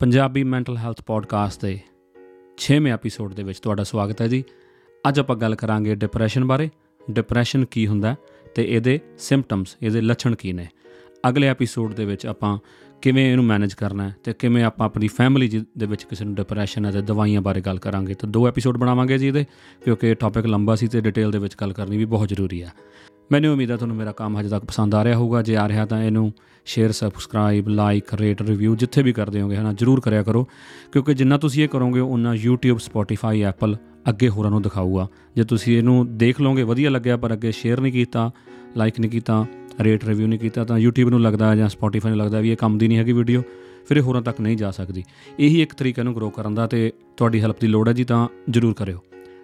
Punjabi mental health podcast ਦੇ 6ਵੇਂ episode ਦੇ ਵਿੱਚ ਤੁਹਾਡਾ ਸਵਾਗਤ ਹੈ ਜੀ। ਅੱਜ ਆਪਾਂ ਗੱਲ ਕਰਾਂਗੇ ਡਿਪਰੈਸ਼ਨ ਬਾਰੇ। ਡਿਪਰੈਸ਼ਨ ਕੀ ਹੁੰਦਾ ਤੇ ਇਹਦੇ ਸਿੰਪਟਮਸ ਇਹਦੇ ਲੱਛਣ ਕੀ ਨੇ। ਅਗਲੇ ਐਪੀਸੋਡ ਦੇ ਵਿੱਚ ਆਪਾਂ ਕਿਵੇਂ ਇਹਨੂੰ ਮੈਨੇਜ ਕਰਨਾ ਹੈ ਤੇ ਕਿਵੇਂ ਆਪਾਂ ਆਪਣੀ ਫੈਮਿਲੀ ਦੇ ਵਿੱਚ ਕਿਸੇ ਨੂੰ ਡਿਪਰੈਸ਼ਨ ਹੈ ਤੇ ਦਵਾਈਆਂ ਬਾਰੇ ਗੱਲ ਕਰਾਂਗੇ। ਤੇ ਦੋ ਐਪੀਸੋਡ ਬਣਾਵਾਂਗੇ ਜੀ ਇਹਦੇ, ਕਿਉਂਕਿ ਟੌਪਿਕ ਲੰਬਾ ਸੀ ਤੇ ਡਿਟੇਲ ਦੇ ਵਿੱਚ ਗੱਲ ਕਰਨੀ ਵੀ ਬਹੁਤ ਜ਼ਰੂਰੀ ਹੈ। ਮੈਨੂੰ ਉਮੀਦ ਹੈ ਤੁਹਾਨੂੰ ਮੇਰਾ ਕੰਮ ਹਜੇ ਤੱਕ ਪਸੰਦ ਆ ਰਿਹਾ ਹੋਊਗਾ। ਜੇ ਆ ਰਿਹਾ ਤਾਂ ਇਹਨੂੰ share subscribe like rate review ਜਿੱਥੇ ਵੀ ਕਰਦੇ ਹੋਗੇ ਹਨਾ, ਜਰੂਰ ਕਰਿਆ ਕਰੋ। ਕਿਉਂਕਿ ਜਿੰਨਾ ਤੁਸੀਂ ਇਹ ਕਰੋਗੇ ਉਹਨਾਂ YouTube, Spotify, Apple ਅੱਗੇ ਹੋਰਾਂ ਨੂੰ ਦਿਖਾਊਗਾ। ਜੇ ਤੁਸੀਂ ਇਹਨੂੰ ਦੇਖ ਲਓਗੇ, ਵਧੀਆ ਲੱਗਿਆ ਪਰ ਅੱਗੇ ਸ਼ੇਅਰ ਨਹੀਂ ਕੀਤਾ ਲਾਈਕ ਨਹੀਂ ਕੀਤਾ ਰੇਟ ਰਿਵਿਊ ਨਹੀਂ ਕੀਤਾ, ਤਾਂ YouTube ਨੂੰ ਲੱਗਦਾ ਜਾਂ Spotify ਨੂੰ ਲੱਗਦਾ ਵੀ ਇਹ ਕੰਮ ਦੀ ਨਹੀਂ ਹੈਗੀ ਵੀਡੀਓ ਫਿਰ ਇਹ ਹੋਰਾਂ ਤੱਕ ਨਹੀਂ ਜਾ ਸਕਦੀ। ਇਹੀ ਇੱਕ ਤਰੀਕਾ ਨੂੰ ਗਰੋ ਕਰਨ ਦਾ ਤੇ ਤੁਹਾਡੀ ਹੈਲਪ ਦੀ ਲੋੜ ਹੈ ਜੀ, ਤਾਂ ਜਰੂਰ ਕਰਿਓ।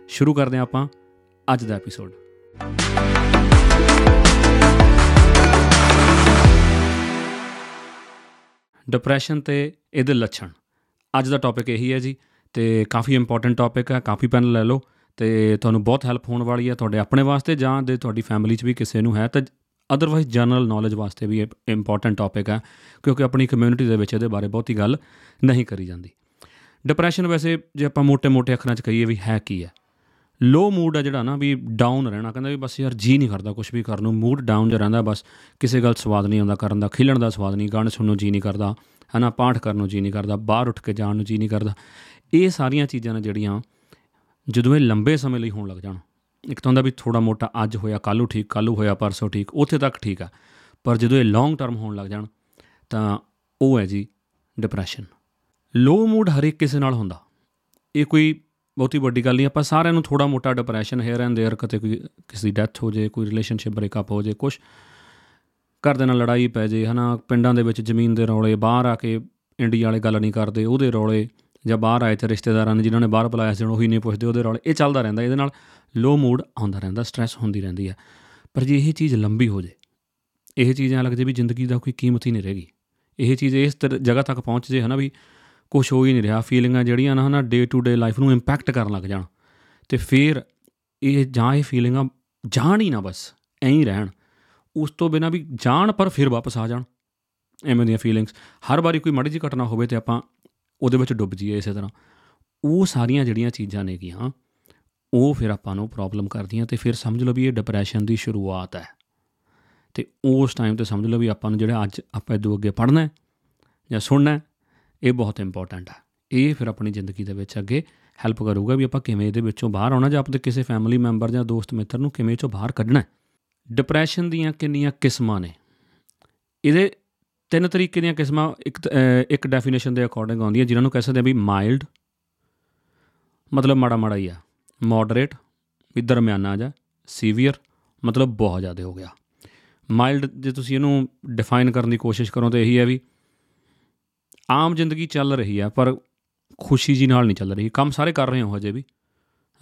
ਸ਼ੁਰੂ ਕਰਦੇ ਹਾਂ ਆਪਾਂ ਅੱਜ ਦਾ ਐਪੀਸੋਡ ਡਿਪਰੈਸ਼ਨ ਤੇ ਇਹਦੇ ਲੱਛਣ। ਅੱਜ ਦਾ ਟੌਪਿਕ ਇਹੀ ਹੈ ਜੀ, ਤੇ ਕਾਫੀ ਇੰਪੋਰਟੈਂਟ ਟੌਪਿਕ ਹੈ, ਕਾਫੀ ਪੈਨ ਲੈ ਲਓ, ਤੇ ਤੁਹਾਨੂੰ ਬਹੁਤ ਹੈਲਪ ਹੋਣ ਵਾਲੀ ਹੈ ਤੁਹਾਡੇ ਆਪਣੇ ਵਾਸਤੇ ਜਾਂ ਦੇ ਤੁਹਾਡੀ ਫੈਮਿਲੀ 'ਚ ਵੀ ਕਿਸੇ ਨੂੰ ਹੈ, ਤਾਂ ਅਦਰਵਾਈਜ਼ ਜਨਰਲ ਨੌਲੇਜ ਵਾਸਤੇ ਵੀ ਇਹ ਇੰਪੋਰਟੈਂਟ ਟੌਪਿਕ ਹੈ, ਕਿਉਂਕਿ ਆਪਣੀ ਕਮਿਊਨਿਟੀ ਦੇ ਵਿੱਚ ਇਹਦੇ ਬਾਰੇ ਬਹੁਤੀ ਗੱਲ ਨਹੀਂ ਕਰੀ ਜਾਂਦੀ। ਡਿਪਰੈਸ਼ਨ ਵੈਸੇ ਜੇ ਆਪਾਂ ਮੋٹے-ਮੋٹے ਅੱਖਰਾਂ 'ਚ ਕਹੀਏ ਵੀ ਹੈ ਕੀ ਹੈ? ਲੋ ਮੂਡ ਆ ਜਿਹੜਾ ਨਾ ਵੀ ਡਾਊਨ ਰਹਿਣਾ। ਕਹਿੰਦਾ ਵੀ ਬਸ ਯਾਰ ਜੀ ਨਹੀਂ ਕਰਦਾ ਕੁਝ ਵੀ ਕਰਨ ਨੂੰ ਮੂਡ ਡਾਊਨ ਜਿਹਾ ਰਹਿੰਦਾ, ਬਸ ਕਿਸੇ ਗੱਲ ਸਵਾਦ ਨਹੀਂ ਆਉਂਦਾ ਕਰਨ ਦਾ, ਖਿਲਣ ਦਾ ਸਵਾਦ ਨਹੀਂ, ਗਾਣੇ ਸੁਣਨ ਨੂੰ ਜੀ ਨਹੀਂ ਕਰਦਾ, ਹਨਾ, ਪਾਠ ਕਰਨ ਨੂੰ ਜੀ ਨਹੀਂ ਕਰਦਾ, ਬਾਹਰ ਉੱਠ ਕੇ ਜਾਣ ਨੂੰ ਜੀ ਨਹੀਂ ਕਰਦਾ। ਇਹ ਸਾਰੀਆਂ ਚੀਜ਼ਾਂ ਨੇ ਜਿਹੜੀਆਂ ਜਦੋਂ ਇਹ ਲੰਬੇ ਸਮੇਂ ਲਈ ਹੋਣ ਲੱਗ ਜਾਣ, ਇੱਕ ਤਾਂ ਹੁੰਦਾ ਵੀ ਥੋੜਾ ਮੋਟਾ ਅੱਜ ਹੋਇਆ ਕੱਲੂ ਠੀਕ ਕੱਲੂ ਹੋਇਆ, ਪਰਸੋਂ ਠੀਕ, ਉੱਥੇ ਤੱਕ ਠੀਕ ਆ। ਪਰ ਜਦੋਂ ਇਹ ਲੌਂਗ ਟਰਮ ਹੋਣ ਲੱਗ ਜਾਣ, ਤਾਂ ਉਹ ਹੈ ਜੀ ਡਿਪਰੈਸ਼ਨ ਲੋ ਮੂਡ ਹਰ ਇੱਕ ਕਿਸੇ ਨਾਲ ਹੁੰਦਾ। ਇਹ ਕੋਈ ਬਹੁਤੀ ਵੱਡੀ ਗੱਲ ਨਹੀਂ, ਆਪਾਂ ਸਾਰਿਆਂ ਨੂੰ ਥੋੜਾ ਮੋਟਾ ਡਿਪਰੈਸ਼ਨ ਹੇਅਰ ਐਂਡ देयर ਕਦੇ ਕੋਈ ਕਿਸੇ ਦੀ ਡੈਥ ਹੋ ਜੇ, ਕੋਈ ਰਿਲੇਸ਼ਨਸ਼ਿਪ ਬ੍ਰੇਕਅਪ ਹੋ ਜੇ ਕੁਝ ਘਰ ਦੇ ਨਾਲ ਲੜਾਈ ਪੈ ਜੇ, ਹਨਾ, ਪਿੰਡਾਂ ਦੇ ਵਿੱਚ ਜ਼ਮੀਨ ਦੇ ਰੌਲੇ, ਬਾਹਰ ਆ ਕੇ ਇੰਡੀਆ ਵਾਲੇ ਗੱਲ ਨਹੀਂ ਕਰਦੇ, ਉਹਦੇ ਰੌਲੇ ਜਾਂ ਬਾਹਰ ਆਏ ਤੇ ਰਿਸ਼ਤੇਦਾਰਾਂ ਨੇ ਜਿਨ੍ਹਾਂ ਨੇ ਬਾਹਰ ਬੁਲਾਇਆ ਸੀ, ਉਹੀ ਨਹੀਂ ਪੁੱਛਦੇ, ਉਹਦੇ ਰੌਲੇ, ਇਹ ਚੱਲਦਾ ਰਹਿੰਦਾ, ਇਹਦੇ ਨਾਲ ਲੋ ਮੂਡ ਆਉਂਦਾ ਰਹਿੰਦਾ ਸਟ्रेस ਹੁੰਦੀ ਰਹਿੰਦੀ ਆ। ਪਰ ਜੇ ਇਹ ਚੀਜ਼ ਲੰਬੀ ਹੋ ਜੇ, ਇਹ ਚੀਜ਼ਾਂ ਲੱਗਦੇ ਵੀ ਜ਼ਿੰਦਗੀ ਦਾ ਕੋਈ ਕੀਮਤ ਹੀ ਨਹੀਂ ਰਹੇਗੀ, ਇਹ ਚੀਜ਼ ਇਸ ਜਗ੍ਹਾ ਤੱਕ ਪਹੁੰਚ ਜੇ, ਹਨਾ, ਵੀ ਕੁਝ ਹੋ ਹੀ ਨਹੀਂ ਰਿਹਾ ਫੀਲਿੰਗਾਂ ਜਿਹੜੀਆਂ ਨਾ ਹਨਾ ਡੇ ਟੂ ਡੇ ਲਾਈਫ ਨੂੰ ਇੰਪੈਕਟ ਕਰਨ ਲੱਗ ਜਾਣ। ਤੇ ਫਿਰ ਇਹ ਜਾਂ ਇਹ ਫੀਲਿੰਗਾਂ ਜਾਣ ਹੀ ਨਾ ਬਸ, ਐਂ ਹੀ ਰਹਿਣ। ਉਸ ਤੋਂ ਬਿਨਾ ਵੀ ਜਾਣ ਪਰ ਫਿਰ ਵਾਪਸ ਆ ਜਾਣ, ਐਵੇਂ ਦੀਆਂ ਫੀਲਿੰਗਸ ਹਰ ਵਾਰੀ ਕੋਈ ਮੜੀ ਜੀ ਘਟਨਾ ਹੋਵੇ ਤੇ ਆਪਾਂ ਉਹਦੇ ਵਿੱਚ ਡੁੱਬ ਜਾਈਏ ਇਸੇ ਤਰ੍ਹਾਂ। ਉਹ ਸਾਰੀਆਂ ਜਿਹੜੀਆਂ ਚੀਜ਼ਾਂ ਨੇਗੀਆਂ, ਉਹ ਫਿਰ ਆਪਾਂ ਨੂੰ ਪ੍ਰੋਬਲਮ ਕਰਦੀਆਂ ਤੇ ਫਿਰ ਸਮਝ ਲਓ ਵੀ ਇਹ ਡਿਪਰੈਸ਼ਨ ਦੀ ਸ਼ੁਰੂਆਤ ਹੈ। ਤੇ ਉਸ ਟਾਈਮ ਤੇ ਸਮਝ ਲਓ ਵੀ ਆਪਾਂ ਨੂੰ ਜਿਹੜਾ ਅੱਜ ਆਪਾਂ ਇਦੋਂ ਅੱਗੇ ਪੜ੍ਹਨਾ ਜਾਂ ਸੁਣਨਾ ਇਹ ਬਹੁਤ ਇੰਪੋਰਟੈਂਟ ਹੈ ਇਹ ਫਿਰ ਆਪਣੀ ਜ਼ਿੰਦਗੀ ਦੇ ਵਿੱਚ ਅੱਗੇ ਹੈਲਪ ਕਰੂਗਾ ਵੀ ਆਪਾਂ ਕਿਵੇਂ ਇਹਦੇ ਵਿੱਚੋਂ ਬਾਹਰ ਆਉਣਾ ਜਾਂ ਆਪਣੇ ਕਿਸੇ ਫੈਮਿਲੀ ਮੈਂਬਰ ਜਾਂ ਦੋਸਤ ਮਿੱਤਰ ਨੂੰ ਕਿਵੇਂ ਚੋਂ ਬਾਹਰ ਕੱਢਣਾ ਡਿਪਰੈਸ਼ਨ ਦੀਆਂ ਕਿੰਨੀਆਂ ਕਿਸਮਾਂ ਨੇ। ਇਹਦੇ ਤਿੰਨ ਤਰੀਕੇ ਦੀਆਂ ਕਿਸਮਾਂ, ਇੱਕ ਇੱਕ ਡੈਫੀਨੇਸ਼ਨ ਦੇ ਅਕੋਰਡਿੰਗ ਆਉਂਦੀਆਂ ਜਿਨ੍ਹਾਂ ਨੂੰ ਕਹਿ ਸਕਦੇ ਆ ਵੀ ਮਾਈਲਡ ਮਤਲਬ ਮਾੜਾ ਮਾੜਾ ਹੀ ਆ। ਮੋਡਰੇਟ ਵੀ ਦਰਮਿਆਨਾ ਜਾਂ ਸੀਵੀਅਰ ਮਤਲਬ ਬਹੁਤ ਜ਼ਿਆਦਾ ਹੋ ਗਿਆ। ਮਾਈਲਡ ਜੇ ਤੁਸੀਂ ਇਹਨੂੰ ਡਿਫਾਈਨ ਕਰਨ ਦੀ ਕੋਸ਼ਿਸ਼ ਕਰੋ ਤਾਂ ਇਹੀ ਹੈ ਵੀ ਆਮ ਜ਼ਿੰਦਗੀ ਚੱਲ ਰਹੀ ਹੈ ਪਰ ਖੁਸ਼ੀ ਜੀ ਨਾਲ ਨਹੀਂ ਚੱਲ ਰਹੀ। ਕੰਮ ਸਾਰੇ ਕਰ ਰਹੇ ਹੋ ਹਜੇ ਵੀ,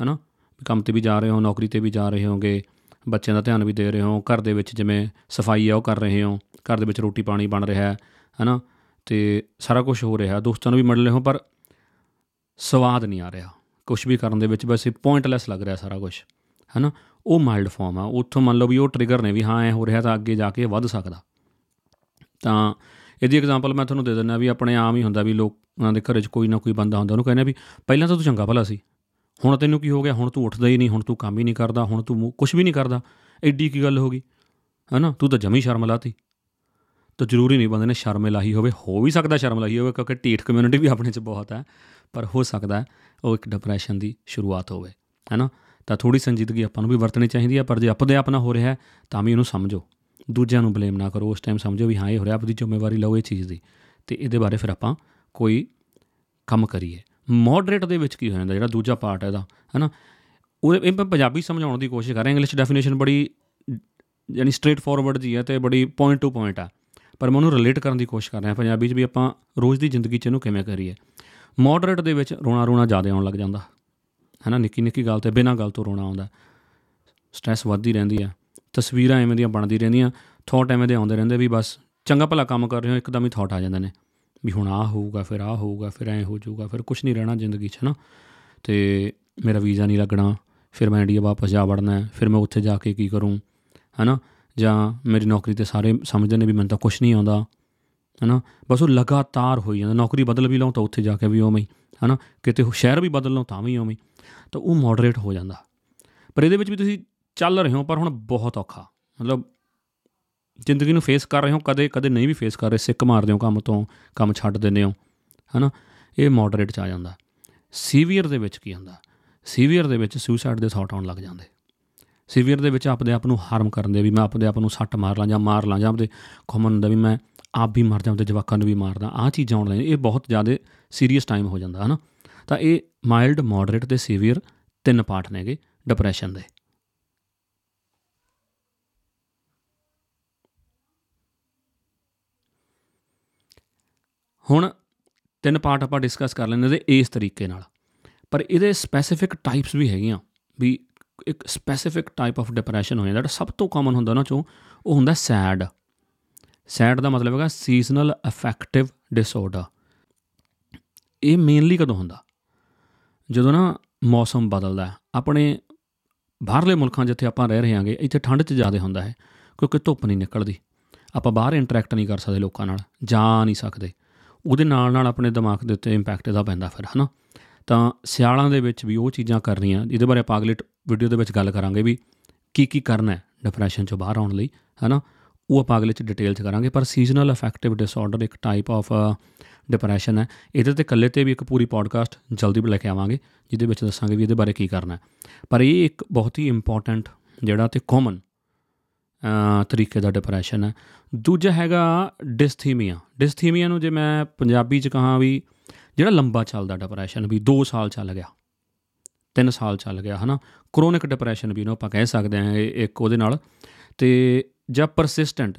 ਹੈਨਾ? ਕੰਮ ਤੇ ਵੀ ਜਾ ਰਹੇ ਹੋ, ਨੌਕਰੀ ਤੇ ਵੀ ਜਾ ਰਹੇ ਹੋਗੇ, ਬੱਚਿਆਂ ਦਾ ਧਿਆਨ ਵੀ ਦੇ ਰਹੇ ਹੋ, ਘਰ ਦੇ ਵਿੱਚ ਜਿਵੇਂ ਸਫ਼ਾਈ ਆ, ਉਹ ਕਰ ਰਹੇ ਹੋ, ਘਰ ਦੇ ਵਿੱਚ ਰੋਟੀ ਪਾਣੀ ਬਣ ਰਿਹਾ ਹੈ ਹੈਨਾ? ਤੇ ਸਾਰਾ ਕੁਝ ਹੋ ਰਿਹਾ, ਦੋਸਤਾਂ ਨੂੰ ਵੀ ਮਿਲ ਰਹੇ ਹੋ, ਪਰ ਸਵਾਦ ਨਹੀਂ ਆ ਰਿਹਾ। ਕੁਝ ਵੀ ਕਰਨ ਦੇ ਵਿੱਚ ਬਸ ਪੁਆਇੰਟਲੈਸ ਲੱਗ ਰਿਹਾ ਸਾਰਾ ਕੁਝ ਹੈਨਾ? ਉਹ ਮਾਈਲਡ ਫਾਰਮ ਆ, ਉੱਥੋਂ ਮੰਨ ਲਓ ਵੀ ਉਹ ਟ੍ਰਿਗਰ ਨੇ ਵੀ ਹਾਂ, ਐ ਹੋ ਰਿਹਾ ਤਾਂ ਅੱਗੇ ਜਾ ਕੇ ਵੱਧ ਸਕਦਾ। ਤਾਂ ਇਹਦੀ ਐਗਜ਼ਾਮਪਲ ਮੈਂ ਤੁਹਾਨੂੰ ਦੇ ਦਿੰਦਾ ਵੀ ਆਪਣੇ ਆਮ ਹੀ ਹੁੰਦਾ ਵੀ ਲੋਕਾਂ ਦੇ ਘਰੇ 'ਚ ਕੋਈ ਨਾ ਕੋਈ ਬੰਦਾ ਹੁੰਦਾ, ਉਹਨੂੰ ਕਹਿੰਦੇ ਵੀ ਪਹਿਲਾਂ ਤਾਂ ਤੂੰ ਚੰਗਾ ਭਲਾ ਸੀ। ਹੁਣ ਤੈਨੂੰ ਕੀ ਹੋ ਗਿਆ? ਹੁਣ ਤੂੰ ਉੱਠਦਾ ਹੀ ਨਹੀਂ, ਹੁਣ ਤੂੰ ਕੰਮ ਹੀ ਨਹੀਂ ਕਰਦਾ, ਹੁਣ ਤੂੰ ਕੁਝ ਵੀ ਨਹੀਂ ਕਰਦਾ। ਐਡੀ ਕੀ ਗੱਲ ਹੋ ਗਈ? ਹੈਨਾ? ਤੂੰ ਤਾਂ ਜਮੀ ਸ਼ਰਮ ਲਾਤੀ। ਤਾਂ ਜ਼ਰੂਰੀ ਨਹੀਂ ਬੰਦੇ ਨੇ ਸ਼ਰਮ ਲਾਹੀ ਹੋਵੇ, ਹੋ ਵੀ ਸਕਦਾ ਸ਼ਰਮ ਲਾਹੀ ਹੋਵੇ, ਕਿਉਂਕਿ ਢੀਠ ਕਮਿਊਨਿਟੀ ਵੀ ਆਪਣੇ 'ਚ ਬਹੁਤ ਹੈ, ਪਰ ਹੋ ਸਕਦਾ ਉਹ ਇੱਕ ਡਿਪਰੈਸ਼ਨ ਦੀ ਸ਼ੁਰੂਆਤ ਹੋਵੇ, ਹੈਨਾ? ਤਾਂ ਥੋੜੀ ਸੰਜੀਦਗੀ ਆਪਾਂ ਨੂੰ ਵੀ ਵਰਤਣੀ ਚਾਹੀਦੀ ਹੈ, ਪਰ ਜੇ ਆਪਦੇ ਆਪਣਾ ਹੋ ਰਿਹਾ, ਤਾਂ ਵੀ ਇਹਨੂੰ ਸਮਝੋ। ਦੂਜਿਆਂ ਨੂੰ ਬਲੇਮ ਨਾ ਕਰੋ, ਉਸ ਟਾਈਮ ਸਮਝੋ ਵੀ ਹਾਂ, ਇਹ ਹੋ ਰਿਹਾ ਆਪਣੀ ਜ਼ਿੰਮੇਵਾਰੀ ਲਓ, ਇਹ ਚੀਜ਼ ਦੀ। ਤੇ ਇਹਦੇ ਬਾਰੇ ਫਿਰ ਆਪਾਂ ਕੋਈ ਕੰਮ ਕਰੀਏ। ਮੋਡਰੇਟ ਦੇ ਵਿੱਚ ਕੀ ਹੋ ਜਾਂਦਾ, ਜਿਹੜਾ ਦੂਜਾ ਪਾਰਟ ਹੈ ਇਹਦਾ, ਹੈਨਾ? ਉਹ ਇਹ ਮੈਂ ਪੰਜਾਬੀ ਸਮਝਾਉਣ ਦੀ ਕੋਸ਼ਿਸ਼ ਕਰ ਰਿਹਾ ਇੰਗਲਿਸ਼ ਡੈਫੀਨੇਸ਼ਨ ਬੜੀ, ਯਾਨੀ ਸਟ੍ਰੇਟ ਫਾਰਵਰਡ ਜੀ ਹੈ ਤੇ ਬੜੀ ਪੁਆਇੰਟ ਟੂ ਪੁਆਇੰਟ ਆ। ਪਰ ਮੈਂ ਉਹਨੂੰ ਰਿਲੇਟ ਕਰਨ ਦੀ ਕੋਸ਼ਿਸ਼ ਕਰ ਰਿਹਾ, ਪੰਜਾਬੀ 'ਚ ਵੀ ਆਪਾਂ ਰੋਜ਼ ਦੀ ਜ਼ਿੰਦਗੀ 'ਚ ਇਹਨੂੰ ਕਿਵੇਂ ਕਰੀਏ? ਮੋਡਰੇਟ ਦੇ ਵਿੱਚ ਰੋਣਾ ਰੋਣਾ ਜ਼ਿਆਦਾ ਆਉਣ ਲੱਗ ਜਾਂਦਾ, ਹੈਨਾ? ਨਿੱਕੀ ਨਿੱਕੀ ਗੱਲ ਤੇ ਬਿਨਾਂ ਗੱਲ ਤੋਂ ਰੋਣਾ ਆਉਂਦਾ। ਸਟ੍ਰੈਸ ਵੱਧਦੀ ਰਹਿੰਦੀ ਆ ਤਸਵੀਰਾਂ ਐਵੇਂ ਦੀਆਂ ਬਣਦੀ ਰਹਿੰਦੀਆਂ ਥੌਟ ਐਵੇਂ ਦੇ ਆਉਂਦੇ ਰਹਿੰਦੇ ਵੀ ਬਸ ਚੰਗਾ ਭਲਾ ਕੰਮ ਕਰ ਰਹੇ ਹੋ, ਇੱਕਦਮ ਹੀ ਥੌਟ ਆ ਜਾਂਦੇ ਨੇ ਵੀ ਹੁਣ ਆ ਹੋਊਗਾ, ਫਿਰ ਆ ਹੋਊਗਾ, ਫਿਰ ਐ ਹੋ ਜਾਊਗਾ, ਫਿਰ ਕੁਝ ਨਹੀਂ ਰਹਿਣਾ ਜ਼ਿੰਦਗੀ 'ਚ ਨਾ ਤੇ ਮੇਰਾ ਵੀਜ਼ਾ ਨਹੀਂ ਲੱਗਣਾ, ਫਿਰ ਮੈਂ ਇੰਡੀਆ ਵਾਪਸ ਜਾ ਵੜਨਾ, ਫਿਰ ਮੈਂ ਉੱਥੇ ਜਾ ਕੇ ਕੀ ਕਰੂੰ, ਹੈਨਾ? ਜਾਂ ਮੇਰੀ ਨੌਕਰੀ ਤੇ ਸਾਰੇ ਸਮਝਦੇ ਨੇ ਵੀ ਮੈਨੂੰ ਤਾਂ ਕੁਝ ਨਹੀਂ ਆਉਂਦਾ, ਹਨਾ? ਬਸ ਉਹ ਲਗਾਤਾਰ ਹੋਈ ਜਾਂਦਾ, ਨੌਕਰੀ ਬਦਲ ਵੀ ਲਓ ਤਾਂ ਉੱਥੇ ਜਾ ਕੇ ਵੀ ਉਵੇਂ ਹੀ, ਹਨਾ? ਕਿਤੇ ਸ਼ਹਿਰ ਵੀ ਬਦਲ ਲਓ ਤਾਂ ਵੀ ਉਵੇਂ ਤਾਂ ਉਹ ਮੋਡਰੇਟ ਹੋ ਜਾਂਦਾ। ਪਰ ਇਹਦੇ ਵਿੱਚ ਵੀ ਤੁਸੀਂ ਚੱਲ ਰਹੇ ਹੋ, ਪਰ ਹੁਣ ਬਹੁਤ ਔਖਾ। ਮਤਲਬ ਜ਼ਿੰਦਗੀ ਨੂੰ ਫੇਸ ਕਰ ਰਹੇ ਹੋ, ਕਦੇ ਕਦੇ ਨਹੀਂ ਵੀ ਫੇਸ ਕਰ ਰਹੇ, ਸਿੱਕ ਮਾਰਦੇ ਹੋ ਕੰਮ ਤੋਂ, ਕੰਮ ਛੱਡ ਦਿੰਦੇ ਹੋ, ਹਨਾ? ਇਹ ਮੋਡਰੇਟ ਚ ਆ ਜਾਂਦਾ। ਸੀਵੀਅਰ ਦੇ ਵਿੱਚ ਕੀ ਹੁੰਦਾ? ਸੀਵੀਅਰ ਦੇ ਵਿੱਚ ਸੁਸਾਈਡ ਦੇ ਥਾਟ ਆਉਣ ਲੱਗ ਜਾਂਦੇ। ਸੀਵੀਅਰ ਦੇ ਵਿੱਚ ਆਪਦੇ ਆਪ ਨੂੰ ਹਾਰਮ ਕਰਨ ਦੇ ਵੀ ਮੈਂ ਆਪਦੇ ਆਪ ਨੂੰ ਸੱਟ ਮਾਰ ਲਾਂ ਜਾਂ ਮਾਰ ਲਾਂ ਜਾਂ ਆਪਦੇ ਖਮਨ ਦਾ ਵੀ ਮੈਂ ਆਪ ਵੀ ਮਰ ਜਾਂ ਤੇ ਜਵਾਕਾਂ ਨੂੰ ਵੀ ਮਾਰਦਾ। ਆ ਚੀਜ਼ਾਂ ਆਉਣ ਲੱਗ ਇਹ ਬਹੁਤ ਜ਼ਿਆਦਾ ਸੀਰੀਅਸ ਟਾਈਮ ਹੋ ਜਾਂਦਾ, ਹਨਾ? ਤਾਂ ਇਹ ਮਾਈਲਡ ਮੋਡਰੇਟ ਤੇ ਸੀਵੀਅਰ ਤਿੰਨ ਪਾਰਟ ਨੇਗੇ ਡਿਪਰੈਸ਼ਨ ਦੇ। ਹੁਣ ਤਿੰਨ ਪਾਰਟ ਆਪਾਂ ਡਿਸਕਸ ਕਰ ਲੈਂਦੇ ਤੇ ਇਸ ਤਰੀਕੇ ਨਾਲ। ਪਰ ਇਹਦੇ ਸਪੈਸੀਫਿਕ ਟਾਈਪਸ ਵੀ ਹੈਗੀਆਂ, ਵੀ ਇੱਕ ਸਪੈਸੀਫਿਕ ਟਾਈਪ ਆਫ ਡਿਪਰੈਸ਼ਨ ਹੋ ਜਾਂਦਾ। ਜਿਹੜਾ ਸਭ ਤੋਂ ਕਾਮਨ ਹੁੰਦਾ ਨਾ ਚੋਂ, ਉਹ ਹੁੰਦਾ ਸੈਡ ਸੈਡ ਦਾ ਮਤਲਬ ਹੈਗਾ ਸੀਜ਼ਨਲ ਅਫੈਕਟਿਵ ਡਿਸਆਰਡਰ ਇਹ ਮੇਨਲੀ ਕਦੋਂ ਹੁੰਦਾ? ਜਦੋਂ ਨਾ ਮੌਸਮ ਬਦਲਦਾ ਆਪਣੇ ਬਾਹਰਲੇ ਮੁਲਕਾਂ ਜਿੱਥੇ ਆਪਾਂ ਰਹਿ ਰਹੇ ਹਾਂਗੇ, ਇੱਥੇ ਠੰਡ 'ਚ ਜ਼ਿਆਦਾ ਹੁੰਦਾ ਹੈ, ਕਿਉਂਕਿ ਧੁੱਪ ਨਹੀਂ ਨਿਕਲਦੀ। ਆਪਾਂ ਬਾਹਰ ਇੰਟਰੈਕਟ ਨਹੀਂ ਕਰ ਸਕਦੇ ਲੋਕਾਂ ਨਾਲ, ਜਾ ਨਹੀਂ ਸਕਦੇ। ਉਹਦੇ ਨਾਲ ਨਾਲ ਆਪਣੇ ਦਿਮਾਗ ਦੇ ਉੱਤੇ ਇੰਪੈਕਟ ਇਹਦਾ ਪੈਂਦਾ ਫਿਰ, ਹਨਾ? ਤਾਂ ਸਿਆਲਾਂ ਦੇ ਵਿੱਚ ਵੀ ਉਹ ਚੀਜ਼ਾਂ ਕਰਨੀਆਂ, ਇਹਦੇ ਬਾਰੇ ਆਪਾਂ ਅਗਲੇ ਵੀਡੀਓ ਦੇ ਵਿੱਚ ਗੱਲ ਕਰਾਂਗੇ ਵੀ ਕੀ ਕੀ ਕਰਨਾ ਹੈ ਡਿਪਰੈਸ਼ਨ ਚੋਂ ਬਾਹਰ ਆਉਣ ਲਈ, ਹਨਾ? ਉਹ ਆਪਾਂ ਅਗਲੇ ਚ ਡਿਟੇਲ ਚ ਕਰਾਂਗੇ, ਪਰ ਸੀਜ਼ਨਲ ਅਫੈਕਟਿਵ ਡਿਸਆਰਡਰ ਇੱਕ ਟਾਈਪ ਆਫ ਡਿਪਰੈਸ਼ਨ ਹੈ। ਇਹਦੇ ਤੇ ਇਕੱਲੇ ਤੇ ਵੀ ਇੱਕ ਪੂਰੀ ਪੋਡਕਾਸਟ ਜਲਦੀ ਲੈ ਕੇ ਆਵਾਂਗੇ, ਜਿਹਦੇ ਵਿੱਚ ਦੱਸਾਂਗੇ ਵੀ ਇਹਦੇ ਬਾਰੇ ਕੀ ਕਰਨਾ ਹੈ। ਪਰ ਇਹ ਇੱਕ ਬਹੁਤ ਹੀ ਇੰਪੋਰਟੈਂਟ ਜਿਹੜਾ ਤੇ ਕਾਮਨ ਤਰੀਕੇ ਦਾ ਡਿਪਰੈਸ਼ਨ ਹੈ। ਦੂਜਾ ਹੈਗਾ ਡਿਸਥੀਮੀਆ ਡਿਸਥੀਮੀਆ ਨੂੰ ਜੇ ਮੈਂ ਪੰਜਾਬੀ ਚ ਕਹਾਂ ਵੀ ਜਿਹੜਾ ਲੰਬਾ ਚੱਲਦਾ ਡਿਪਰੈਸ਼ਨ ਵੀ 2 ਸਾਲ ਚੱਲ ਗਿਆ 3 ਸਾਲ ਚੱਲ ਗਿਆ, ਹਨਾ? ਕ੍ਰੋਨਿਕ ਡਿਪਰੈਸ਼ਨ ਵੀ ਇਹਨੂੰ ਆਪਾਂ ਕਹਿ ਸਕਦੇ ਹਾਂ ਇੱਕ ਉਹਦੇ ਨਾਲ। ਤੇ ਜਾਂ ਪਰਸਿਸਟੈਂਟ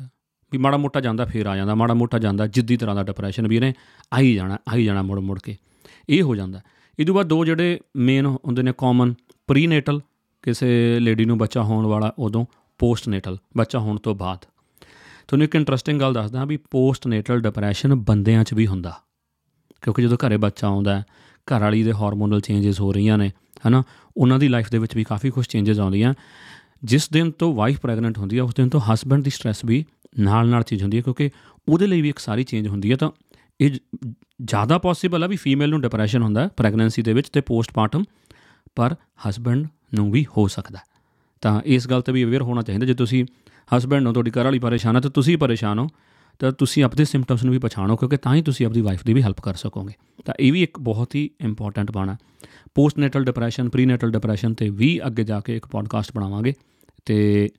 ਵੀ ਮਾੜਾ ਮੋਟਾ ਜਾਂਦਾ, ਫੇਰ ਆ ਜਾਂਦਾ, ਮਾੜਾ ਮੋਟਾ ਜਾਂਦਾ, ਜਿੱਦੀ ਤਰ੍ਹਾਂ ਦਾ ਡਿਪਰੈਸ਼ਨ ਵੀ ਇਹਨੇ ਆਈ ਜਾਣਾ ਆਈ ਜਾਣਾ ਮੁੜ ਮੁੜ ਕੇ। ਇਹ ਹੋ ਜਾਂਦਾ। ਇਹ ਤੋਂ ਬਾਅਦ ਦੋ ਜਿਹੜੇ ਮੇਨ ਹੁੰਦੇ ਨੇ ਕਾਮਨ ਪ੍ਰੀਨੇਟਲ ਕਿਸੇ ਲੇਡੀ ਨੂੰ ਬੱਚਾ ਹੋਣ ਵਾਲਾ ਉਦੋਂ ਪੋਸਟਨੇਟਲ ਬੱਚਾ ਹੋਣ ਤੋਂ ਬਾਅਦ। ਤੁਹਾਨੂੰ ਇੱਕ ਇੰਟਰਸਟਿੰਗ ਗੱਲ ਦੱਸਦਾ ਵੀ ਪੋਸਟਨੇਟਲ ਡਿਪਰੈਸ਼ਨ ਬੰਦਿਆਂ 'ਚ ਵੀ ਹੁੰਦਾ। ਕਿਉਂਕਿ ਜਦੋਂ ਘਰੇ ਬੱਚਾ ਆਉਂਦਾ ਘਰ ਵਾਲੀ ਦੇ ਹਾਰਮੋਨਲ ਚੇਂਜਸ ਹੋ ਰਹੀਆਂ ਨੇ, ਹਨਾ, ਉਹਨਾਂ ਦੀ ਲਾਈਫ ਦੇ ਵਿੱਚ ਵੀ ਕਾਫੀ ਕੁਝ ਚੇਂਜਸ ਆਉਂਦੀਆਂ। ਜਿਸ ਦਿਨ ਤੋਂ ਵਾਈਫ ਪ੍ਰੈਗਨੈਂਟ ਹੁੰਦੀ ਹੈ ਉਸ ਦਿਨ ਤੋਂ ਹਸਬੰਡ ਦੀ ਸਟ्रेस ਵੀ ਨਾਲ ਨਾਲ ਚੀਜ਼ ਹੁੰਦੀ ਹੈ ਕਿਉਂਕਿ ਉਹਦੇ ਲਈ ਵੀ ਇੱਕ ਸਾਰੀ ਚੇਂਜ ਹੁੰਦੀ ਹੈ ਤਾਂ ਇਹ ਜ਼ਿਆਦਾ ਪੋਸੀਬਲ ਆ ਵੀ ਫੀਮੇਲ ਨੂੰ ਡਿਪਰੈਸ਼ਨ ਹੁੰਦਾ ਪ੍ਰੈਗਨੈਂਸੀ ਦੇ ਵਿੱਚ ਤੇ ਪੋਸਟਮਾਰਟਮ ਪਰ ਹਸਬੰਡ ਨੂੰ ਵੀ ਹੋ ਸਕਦਾ ਤਾਂ ਇਸ ਗੱਲ ਤੇ ਵੀ ਅਵੇਅਰ ਹੋਣਾ ਚਾਹੀਦਾ, ਜੇ ਤੁਸੀਂ ਹਸਬੰਡ ਨੂੰ ਤੁਹਾਡੀ ਘਰ ਵਾਲੀ ਪਰੇਸ਼ਾਨ ਹੈ, ਤਾਂ ਤੁਸੀਂ ਪਰੇਸ਼ਾਨ ਹੋ, ਤਾਂ ਤੁਸੀਂ ਆਪਣੇ ਸਿੰਪਟਮਸ ਨੂੰ ਵੀ ਪਛਾਣੋ, ਕਿਉਂਕਿ ਤਾਂ ਹੀ ਤੁਸੀਂ ਆਪਣੀ ਵਾਈਫ ਦੀ ਵੀ ਹੈਲਪ ਕਰ ਸਕੋਗੇ। ਤਾਂ ਇਹ ਵੀ ਇੱਕ ਬਹੁਤ ਹੀ ਇੰਪੋਰਟੈਂਟ ਬਾਣਾ ਪੋਸਟਨੇਟਲ ਡਿਪਰੈਸ਼ਨ ਪ੍ਰੀਨੇਟਲ ਡਿਪਰੈਸ਼ਨ ਤੇ ਵੀ ਅੱਗੇ ਜਾ ਕੇ ਇੱਕ ਪੋਡਕਾਸਟ ਬਣਾਵਾਂਗੇ ਤੇ